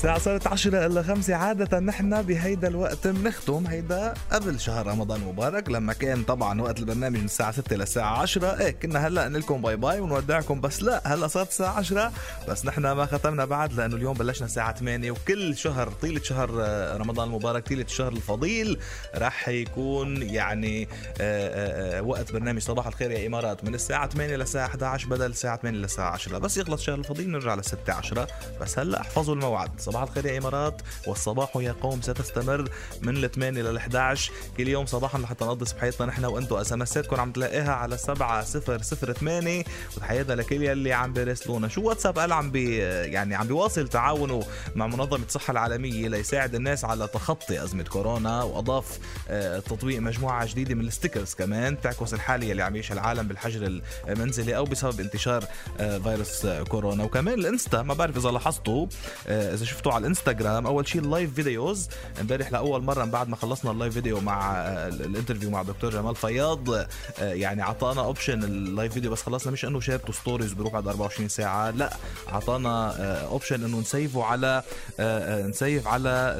الساعة صارت عشرة إلا خمسة. عادة نحن بهيدا الوقت بنختم هيدا قبل شهر رمضان مبارك. لما كان طبعا وقت البرنامج من الساعة ستة للساعة عشرة. إيه كنا هلأ لكم باي باي ونودعكم بس لا هلأ صارت الساعة عشرة. بس نحن ما ختمنا بعد لأنه اليوم بلشنا الساعة 8 وكل شهر طيلة شهر آه، رمضان المبارك طيلة الشهر الفضيل راح يكون يعني آه، آه، وقت برنامج صباح الخير يا إمارات. من الساعة 8 للساعة 11 بدل الساعة 8 للساعة 10 بس يخلص شهر الفضيل نرجع للستة 10 بس هلأ احفظوا الموعد. صباح الخير يا إمارات. والصباح يا قوم ستستمر من ال 8 لل 11 كل يوم صباحا لحتى نقضي صبحيتنا نحن وأنتم أس إم اساتكم عم تلاقيها على 7008 وتحياتنا لكل يلي عم بيراسلونا. شو واتساب قال عم بي يعني عم بيواصل تعاونه مع منظمة الصحة العالمية ليساعد الناس على تخطي أزمة كورونا وأضاف آه، تطبيق مجموعة جديدة من ال stickers كمان تعكس الحالة اللي عم يعيشها العالم بالحجر المنزلي أو بسبب انتشار آه، فيروس آه، كورونا. وكمان الإنستا ما بعرف إذا لاحظتوا آه، إذا شفتوا على الانستغرام أول شيء ال live videos امبارح لاول مرة بعد ما خلصنا ال live video مع آه، ال interview مع دكتور جمال فياض. آه، يعني أعطانا option ال live video بس خلصنا مش إنه share-توا stories بيروح بعد 24 ساعة. لا أعطانا option إنه نـ save ـه على آه، آه، نسيف على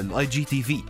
ال IGTV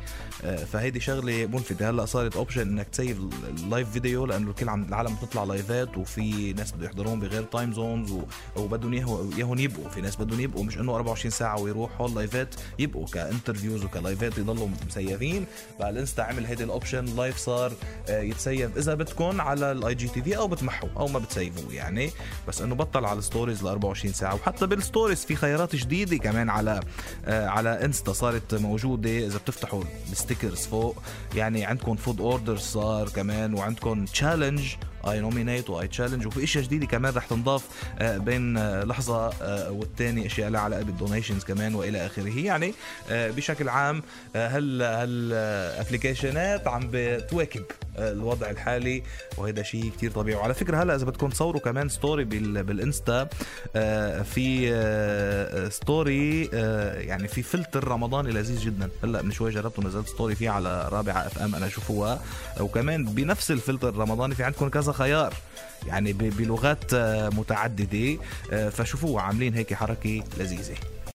فهيدي شغلة ملفتة هلأ صارت option إنك تسيف ال live video لأنه الكل عم العالم بتطلع لايفات وفي ناس بده يحضرون بغير time zones وبدهم يهون يبقوا. في ناس بدهم يبقوا مش إنه 24 ساعة ويروحوا اللايفات يبقوا ك interviews وكلايفات يضلوا مسيفين بقى الانستا عمل هيدي ال option live صار آه، يتسيف. إذا بدكم على ال IGTV أو بتمحوا أو ما بتسيفوا يعني. بس إنه بطل على ال stories ل 24 ساعة. وحتى بال stories في خيارات جديدة كمان على آه، على انستا صارت موجودة. إذا بتفتحوا ال stickers فوق يعني عندكم food order صار كمان وعندكم challenge I nominate و I challenge وفي إشياء جديدة كمان رح تنضاف آه، بين آه، لحظة آه، والتاني إشياء لها علاقة بال donations كمان وإلى آخره. يعني بشكل عام آه، هال هال ابلكيشنات عم بتواكب الوضع الحالي وهذا شيء كتير طبيعي. وعلى فكرة هلا إذا بدكم تصوروا كمان story بال بالإنستا في story يعني في فلتر رمضاني لذيذ جدا. هلا من شوي جربت ونزلت story فيه على رابعة FM أنا شوفوها وكمان بنفس الفلتر الرمضاني في عندكم كذا خيار يعني بلغات آه، متعددة آه، فشوفوها عاملين هيك حركة لذيذة.